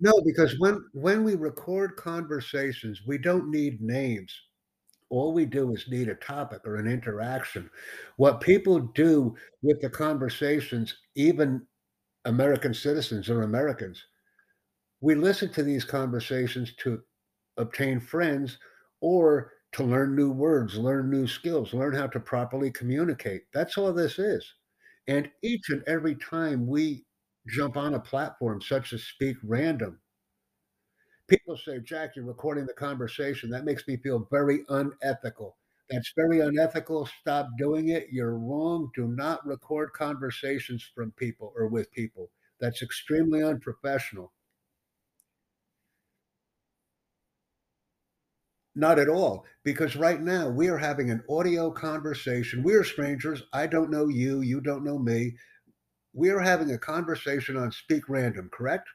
No, because when when we record conversations, we don't need names. All we do is need a topic or an interaction. What people do with the conversations, even American citizens or Americans, we listen to these conversations to obtain friends or to learn new words, learn new skills, learn how to properly communicate. That's all this is. And each and every time we jump on a platform such as Speak Random, people say, Jack, you're recording the conversation. That makes me feel very unethical. That's very unethical. Stop doing it. You're wrong. Do not record conversations from people or with people. That's extremely unprofessional. Not at all, because right now we are having an audio conversation. We are strangers. I don't know you. You don't know me. We are having a conversation on Speak Random, correct?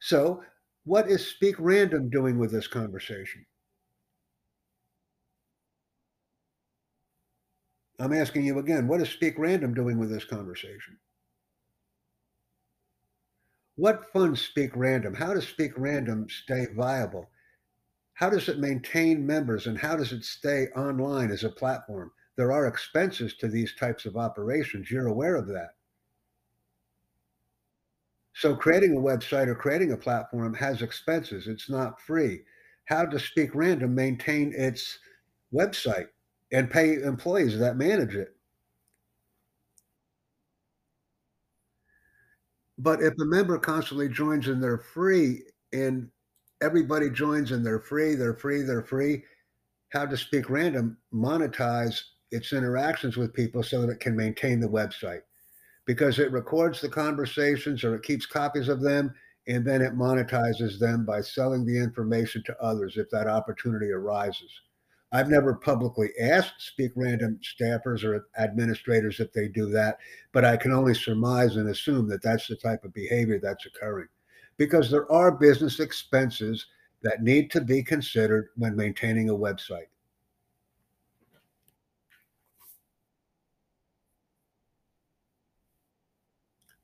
So, what is Speak Random doing with this conversation? I'm asking you again, what is Speak Random doing with this conversation? What funds Speak Random? How does Speak Random stay viable? How does it maintain members and how does it stay online as a platform? There are expenses to these types of operations. You're aware of that. So creating a website or creating a platform has expenses. It's not free. How does Speak Random maintain its website and pay employees that manage it? But if a member constantly joins and they're free and everybody joins and they're free, they're free, they're free, how does Speak Random monetize its interactions with people so that it can maintain the website? Because it records the conversations or it keeps copies of them and then it monetizes them by selling the information to others if that opportunity arises. I've never publicly asked Speak Random staffers or administrators if they do that, but I can only surmise and assume that that's the type of behavior that's occurring because there are business expenses that need to be considered when maintaining a website.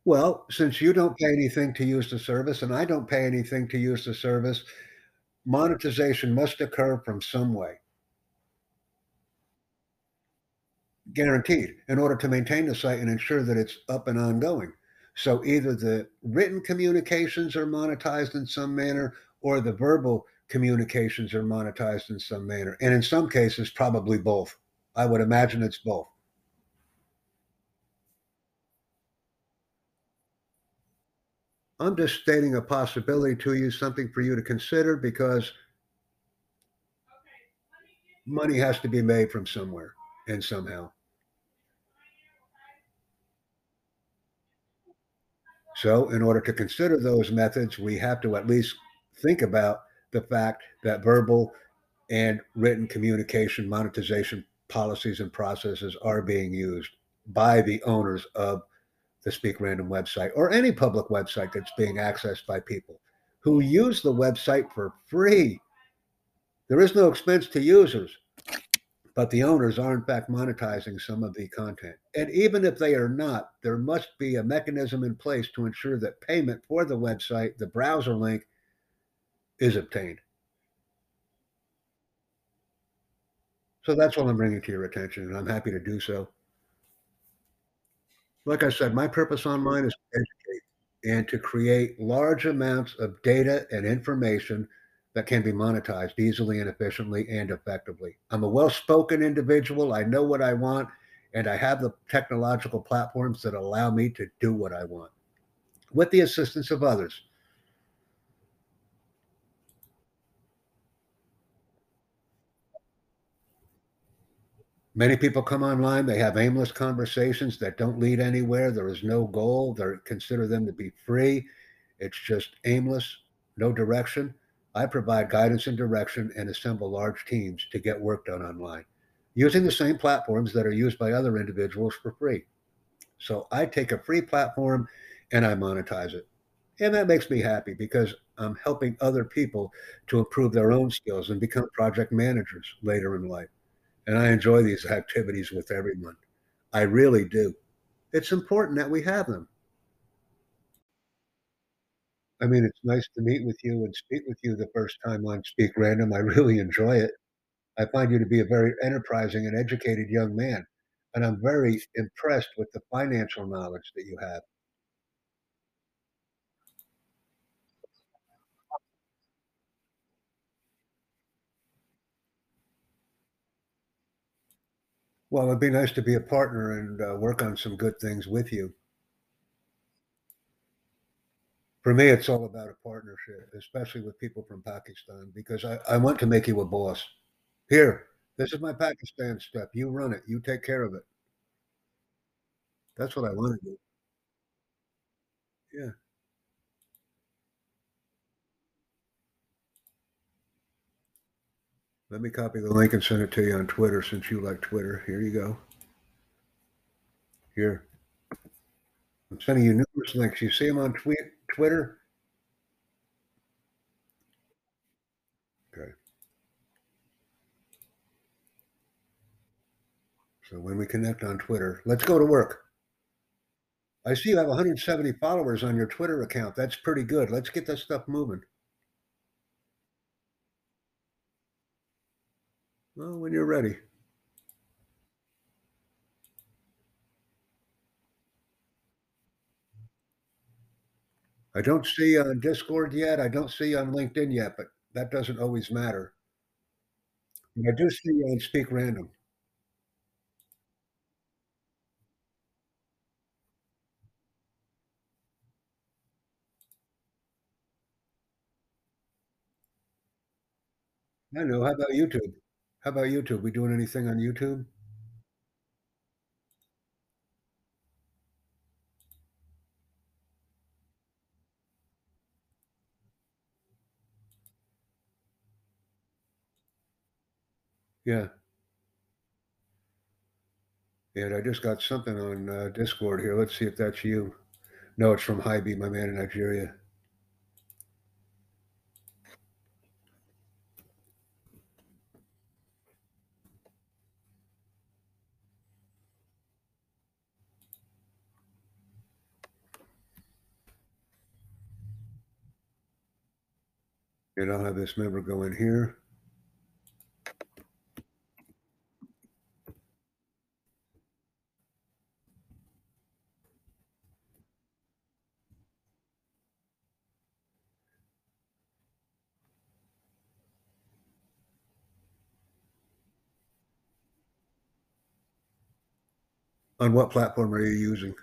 Well, since you don't pay anything to use the service and I don't pay anything to use the service, monetization must occur from some way. Guaranteed, in order to maintain the site and ensure that it's up and ongoing. So either the written communications are monetized in some manner or the verbal communications are monetized in some manner. And in some cases, probably both. I would imagine it's both. I'm just stating a possibility to you, something for you to consider because money has to be made from somewhere and somehow. So, in order to consider those methods, we have to at least think about the fact that verbal and written communication monetization policies and processes are being used by the owners of the Speak Random website or any public website that's being accessed by people who use the website for free. There is no expense to users but the owners are in fact monetizing some of the content. And even if they are not, there must be a mechanism in place to ensure that payment for the website, the browser link, is obtained. So that's what I'm bringing to your attention, and I'm happy to do so. Like I said, my purpose online is to educate and to create large amounts of data and information that can be monetized easily and efficiently and effectively. I'm a well spoken individual. I know what I want, and I have the technological platforms that allow me to do what I want with the assistance of others. Many people come online, they have aimless conversations that don't lead anywhere. There is no goal. They consider them to be free. It's just aimless, no direction. I provide guidance and direction and assemble large teams to get work done online using the same platforms that are used by other individuals for free. So I take a free platform and I monetize it. And that makes me happy because I'm helping other people to improve their own skills and become project managers later in life. And I enjoy these activities with everyone. I really do. It's important that we have them. I mean, it's nice to meet with you and speak with you the first time on Speak Random. I really enjoy it. I find you to be a very enterprising and educated young man, and I'm very impressed with the financial knowledge that you have. Well, it'd be nice to be a partner and, uh, work on some good things with you. For me, it's all about a partnership, especially with people from Pakistan, because I I want to make you a boss. "Here, this is my Pakistan stuff. You run it. You take care of it." That's what I wanna do. Yeah. Let me copy the link and send it to you on Twitter since you like Twitter. Here you go. Here. I'm sending you numerous links. You see them on tweet Twitter? Okay. So when we connect on Twitter, let's go to work. I see you have 170 followers on your Twitter account. That's pretty good. Let's get this stuff moving. Well, when you're ready. I don't see on Discord yet. I don't see on LinkedIn yet, but that doesn't always matter. And I do see you on Speak Random. I know. How about YouTube? How about YouTube? We doing anything on YouTube? Yeah. And I just got something on, uh, Discord here. Let's see if that's you. No, it's from Hybe, my man in Nigeria. And I'll have this member go in here. On what platform are you using?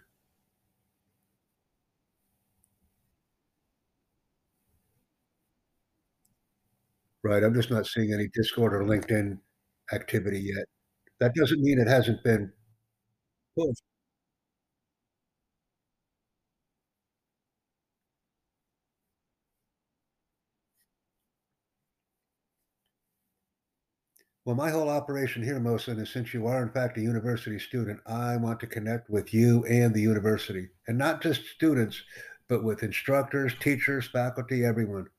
Right, I'm just not seeing any Discord or LinkedIn activity yet. That doesn't mean it hasn't been pushed. Well, my whole operation here, Mohsen, is since you are in fact a university student, I want to connect with you and the university, and not just students, but with instructors, teachers, faculty, everyone.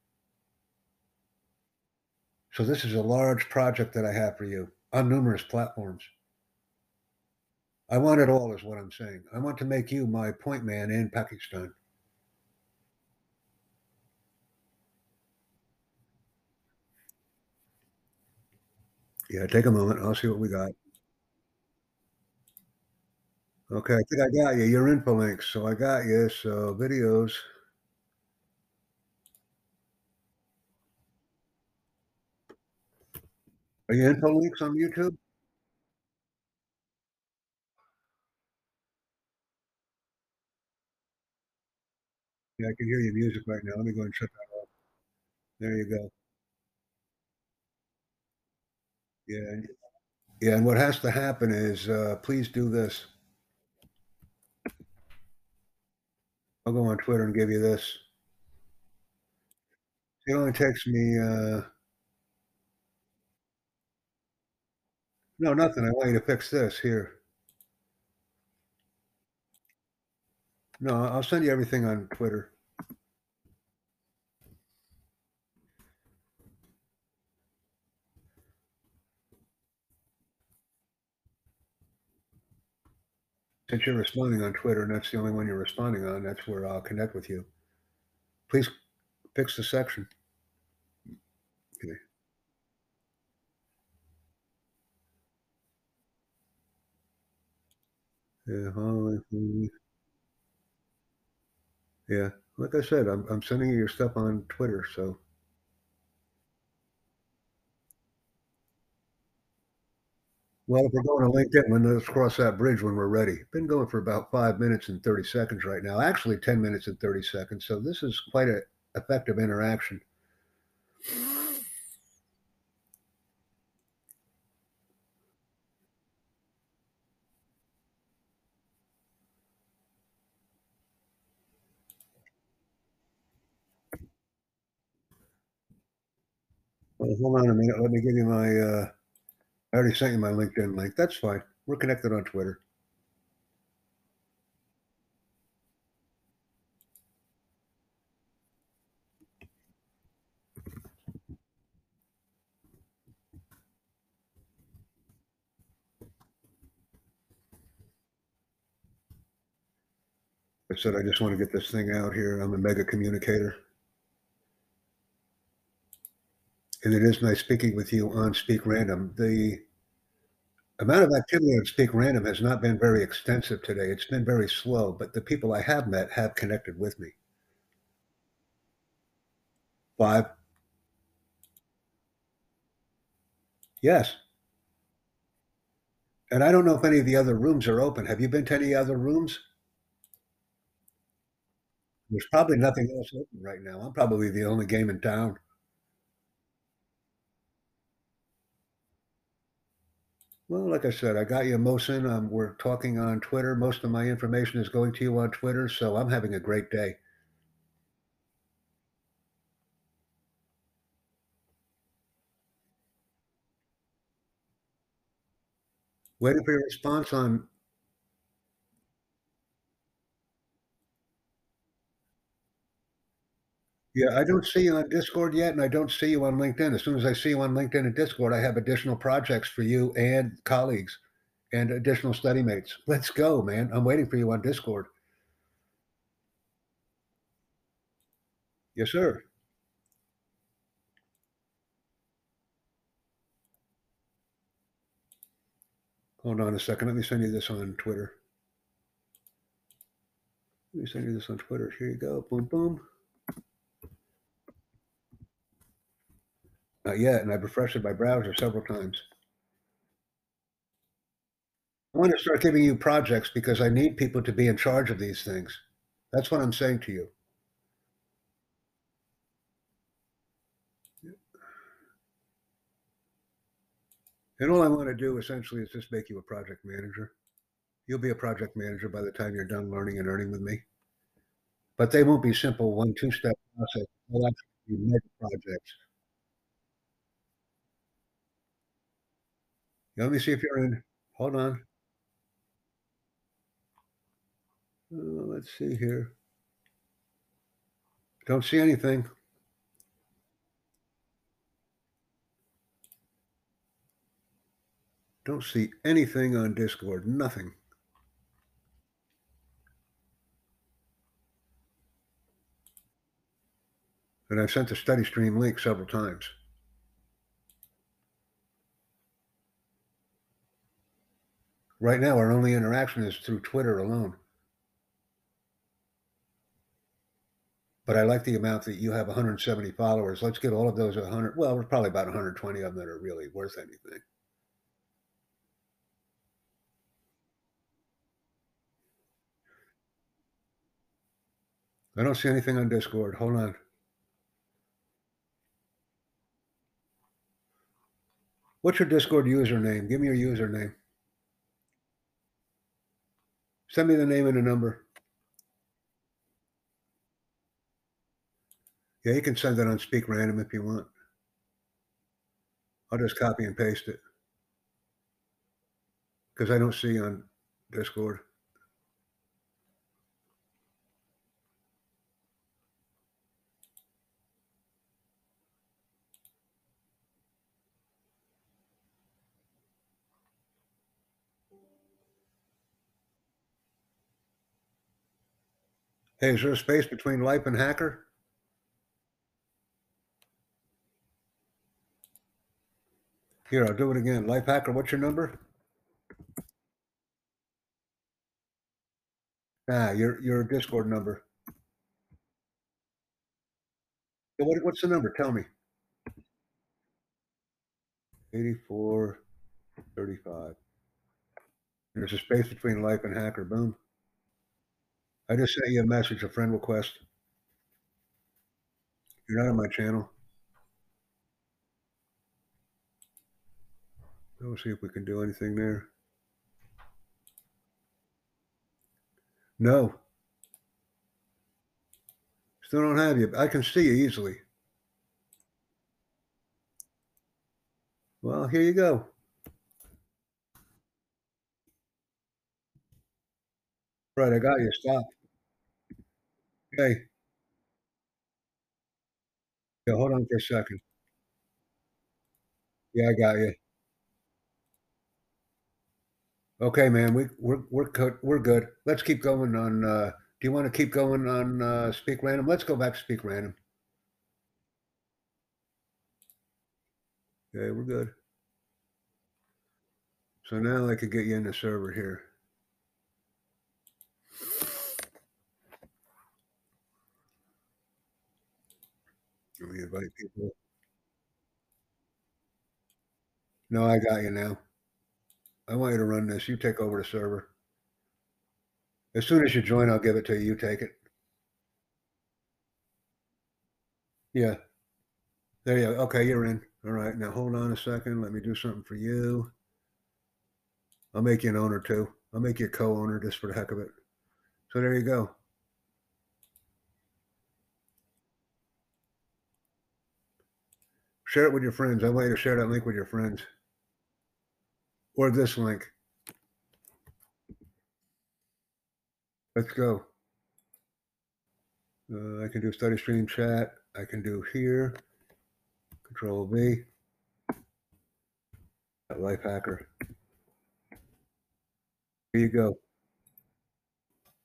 So this is a large project that I have for you on numerous platforms. I want it all is what I'm saying. I want to make you my point man in Pakistan. Yeah, take a moment. I'll see what we got. Okay, I think I got you. Your info links. So I got you. So videos. Are you info links on YouTube? Yeah, I can hear your music right now. Let me go and shut that off. There you go. Yeah, yeah, and what has to happen is, uh, please do this. I'll go on Twitter and give you this. It only takes me, uh No, nothing. I want you to fix this here. No, I'll send you everything on Twitter. Since you're responding on Twitter and that's the only one you're responding on, that's where I'll connect with you. Please Fix the section. Okay. Yeah, food. Yeah, like I said, I'm I'm sending you your stuff on Twitter, so Well, if we're going to LinkedIn, then let's cross that bridge when we're ready. Been going for about 5 minutes and 30 seconds right now, actually 10 minutes and 30 seconds, so this is quite an effective interaction. Hold on a minute, let me give you my, uh I already sent you my LinkedIn link, that's fine. We're connected on Twitter. I said I just wanna get this thing out here, I'm a mega communicator. And it is nice speaking with you on Speak Random. The amount of activity on Speak Random has not been very extensive today, it's been very slow, but the people I have met have connected with me. 5. Yes. And I don't know if any of the other rooms are open. Have you been to any other rooms? There's probably nothing else open right now. I'm probably the only game in town. Well, like I said, I got you, Mohsen, um, we're talking on Twitter. Most of my information is going to you on Twitter, so I'm having a great day. Waiting for your response on Yeah, I don't see you on Discord yet, and I don't see you on LinkedIn. As soon as I see you on LinkedIn and Discord, I have additional projects for you and colleagues and additional study mates. Let's go, man. I'm waiting for you on Discord. Yes, sir. Hold on a second. Let me send you this on Twitter. Let me send you this on Twitter. Here you go. Boom, boom. Uh, Not yet, and I've refreshed my browser several times. I want to start giving you projects because I need people to be in charge of these things. That's what I'm saying to you. And all I want to do essentially is just make you a project manager. You'll be a project manager by the time you're done learning and earning with me. But they won't be simple one, two-step process. They'll actually be mega projects. Let me see if you're in. Hold on. Uh, let's see here. Don't see anything. Don't see anything on Discord, nothing. And I've sent the study stream link several times. Right now, our only interaction is through Twitter alone. But I like the amount that you have 170 followers. Let's get all of those 100. Well, there's probably about 120 of them that are really worth anything. I don't see anything on Discord. Hold on. What's your Discord username? Give me your username. Send me the name and the number. Yeah, you can send that on Speak Random if you want. I'll just copy and paste it. Because I don't see on Discord. Hey, is there a space between life and hacker? Here, I'll do it again. Life hacker, what's your number? Ah, your your Discord number. What, what's the number? Tell me. 84, 35. There's a space between life and hacker. Boom. I just sent you a message, a friend request. You're not on my channel. We'll see if we can do anything there. No. Still don't have you. I can see you easily. Well, here you go. Right, I got you. Stop. Okay. Yeah, hold on for a second. Yeah, I got you. Okay, man. We we're we're. We're good. Let's keep going on. Uh, do you want to keep going on uh, Speak Random? Let's go back to Speak Random. Okay, we're good. So now I could get you in the server here. Let we invite people. No, I got you now. I want you to run this. You take over the server. As soon as you join, I'll give it to you. You take it. Yeah. There you go. Okay, you're in. All right. Now hold on a second. Let me do something for you. I'll make you an owner too. I'll make you a co-owner just for the heck of it. So there you go. Share it with your friends. I want you to share that link with your friends. Or this link. Let's go. Uh, I can do study stream chat. I can do here. Control V. Lifehacker. Here you go.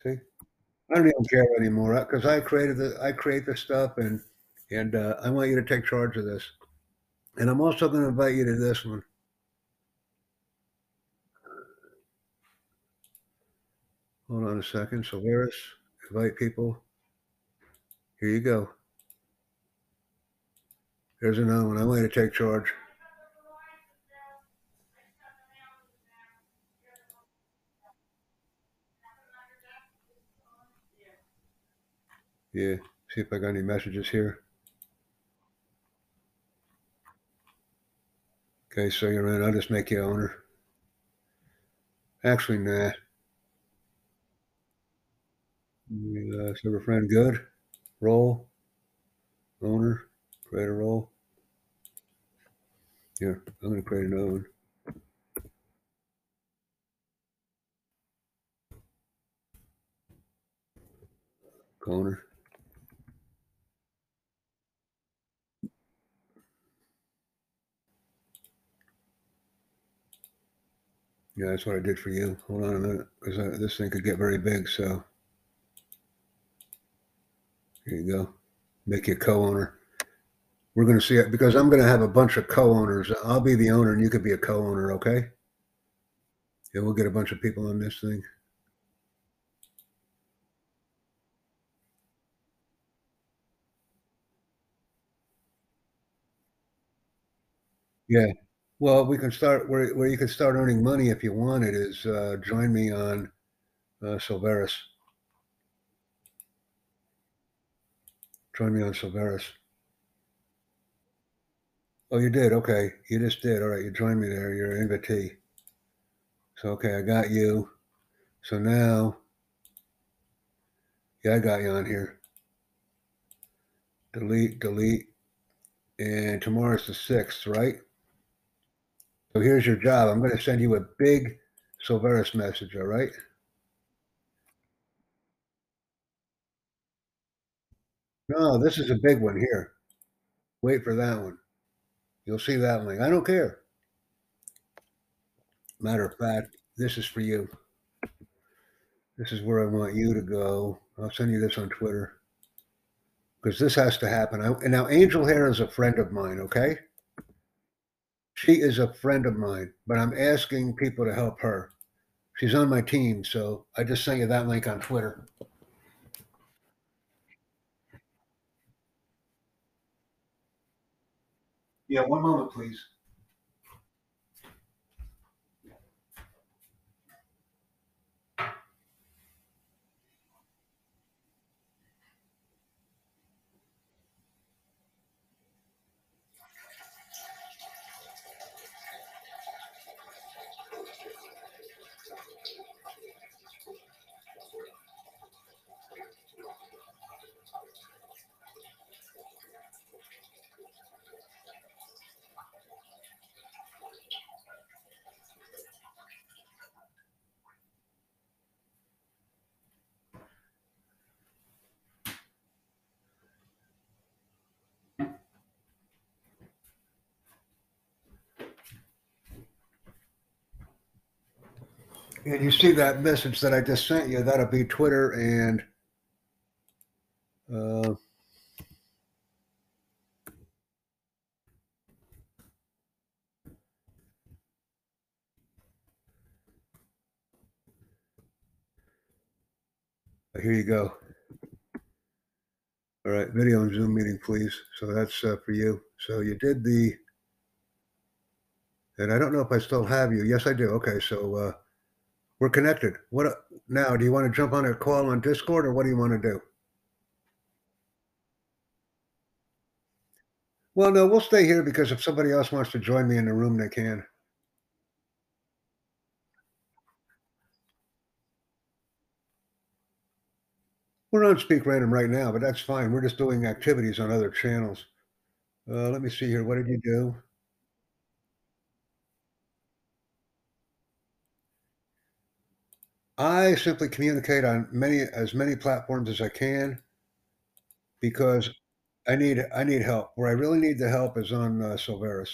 See, I don't even care anymore because I created the I create the stuff and and uh, I want you to take charge of this. And I'm also going to invite you to this one. Hold on a second. Solaris, invite people. Here you go. There's another one. I want you to take charge. Yeah. See if I got any messages here. Okay, so you're in. I'll just make you owner. Actually, nah. Uh, server friend, good. Role. Owner. Create a role. Here, I'm going to create another one. Owner. Yeah, that's what I did for you. Hold on a minute, because this thing could get very big. So here you go. Make you co-owner. We're going to see it because I'm going to have a bunch of co-owners. I'll be the owner, and you could be a co-owner. Okay. Yeah, we'll get a bunch of people on this thing. Yeah. Well, we can start where, where you can start earning money if you want it is uh, join me on uh, Silveris. Join me on Silveris. Oh, you did? Okay. You just did. All right. You joined me there. You're an invitee. So, okay, I got you. So now, yeah, I got you on here. Delete, delete. And tomorrow's the 6th, right? So here's your job. I'm going to send you a big Silveris message, all right? No, this is a big one here. Wait for that one. You'll see that link. I don't care. Matter of fact, this is for you. This is where I want you to go. I'll send you this on Twitter because this has to happen. I, and now Angel Hair is a friend of mine, okay? She is a friend of mine, but I'm asking people to help her. She's on my team, so I just sent you that link on Twitter. Yeah, one moment, please. And you see that message that I just sent you, that'll be Twitter and uh, here you go. All right, video and Zoom meeting, please. So that's uh, for you. So you did the, and I don't know if I still have you. Yes, I do. Okay, so uh, we're connected. What now? Do you want to jump on a call on Discord, or what do you want to do? Well, no, we'll stay here because if somebody else wants to join me in the room, they can. We're on Speak Random right now, but that's fine. We're just doing activities on other channels. Uh, let me see here. What did you do? I simply communicate on many as many platforms as I can because I need I need help. Where I really need the help is on uh, Silveris.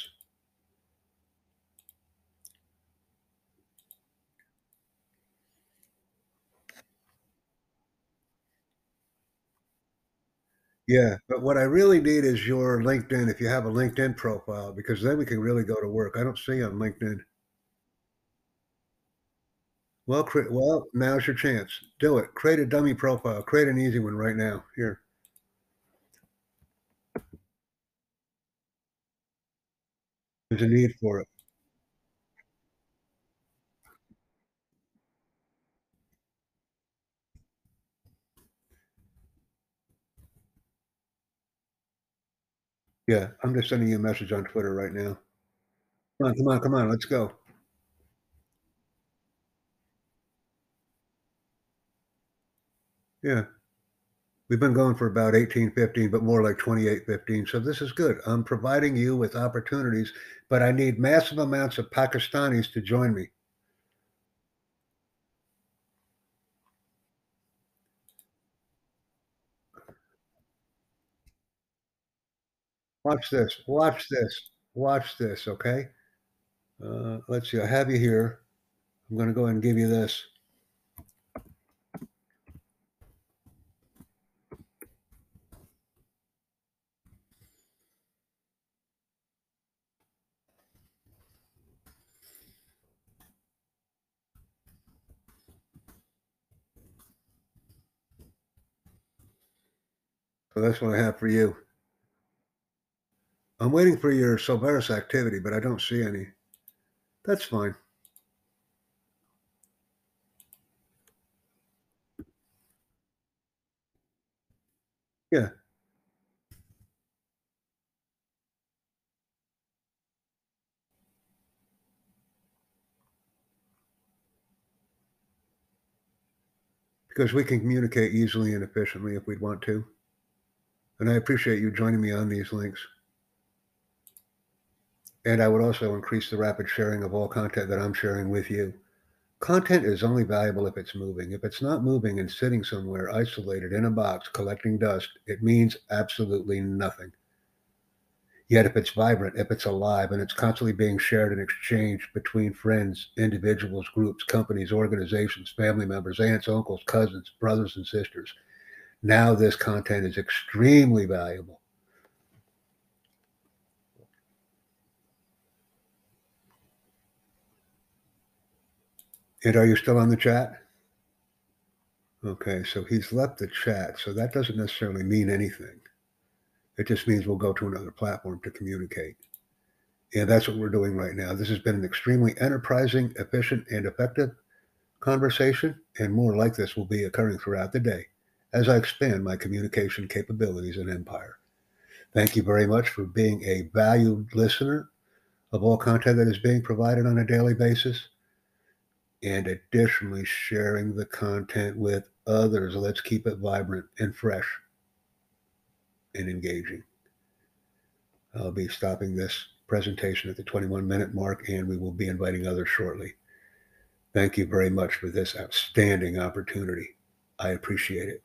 Yeah, but what I really need is your LinkedIn, if you have a LinkedIn profile, because then we can really go to work. I don't see you on LinkedIn. Well, cre well, now's your chance. Do it. Create a dummy profile. Create an easy one right now. Here. There's a need for it. Yeah, I'm just sending you a message on Twitter right now. Come on, come on, come on, let's go. Yeah. We've been going for about 1815, but more like 2815. So this is good. I'm providing you with opportunities, but I need massive amounts of Pakistanis to join me. Watch this. Watch this. Watch this. Okay. Uh, let's see. I have you here. I'm going to go ahead and give you this. So that's what I have for you. I'm waiting for your Silveris activity, but I don't see any. That's fine. Yeah. Because we can communicate easily and efficiently if we'd want to. And I appreciate you joining me on these links. And I would also increase the rapid sharing of all content that I'm sharing with you. Content is only valuable if it's moving. If it's not moving and sitting somewhere isolated in a box collecting dust, it means absolutely nothing. Yet if it's vibrant, if it's alive, and it's constantly being shared and exchanged between friends, individuals, groups, companies, organizations, family members, aunts, uncles, cousins, brothers, and sisters, now this content is extremely valuable. And are you still on the chat? Okay, so he's left the chat. So that doesn't necessarily mean anything. It just means we'll go to another platform to communicate. And that's what we're doing right now. This has been an extremely enterprising, efficient, and effective conversation. And more like this will be occurring throughout the day as I expand my communication capabilities and empire. Thank you very much for being a valued listener of all content that is being provided on a daily basis and additionally sharing the content with others. Let's keep it vibrant and fresh and engaging. I'll be stopping this presentation at the 21 minute mark and we will be inviting others shortly. Thank you very much for this outstanding opportunity. I appreciate it.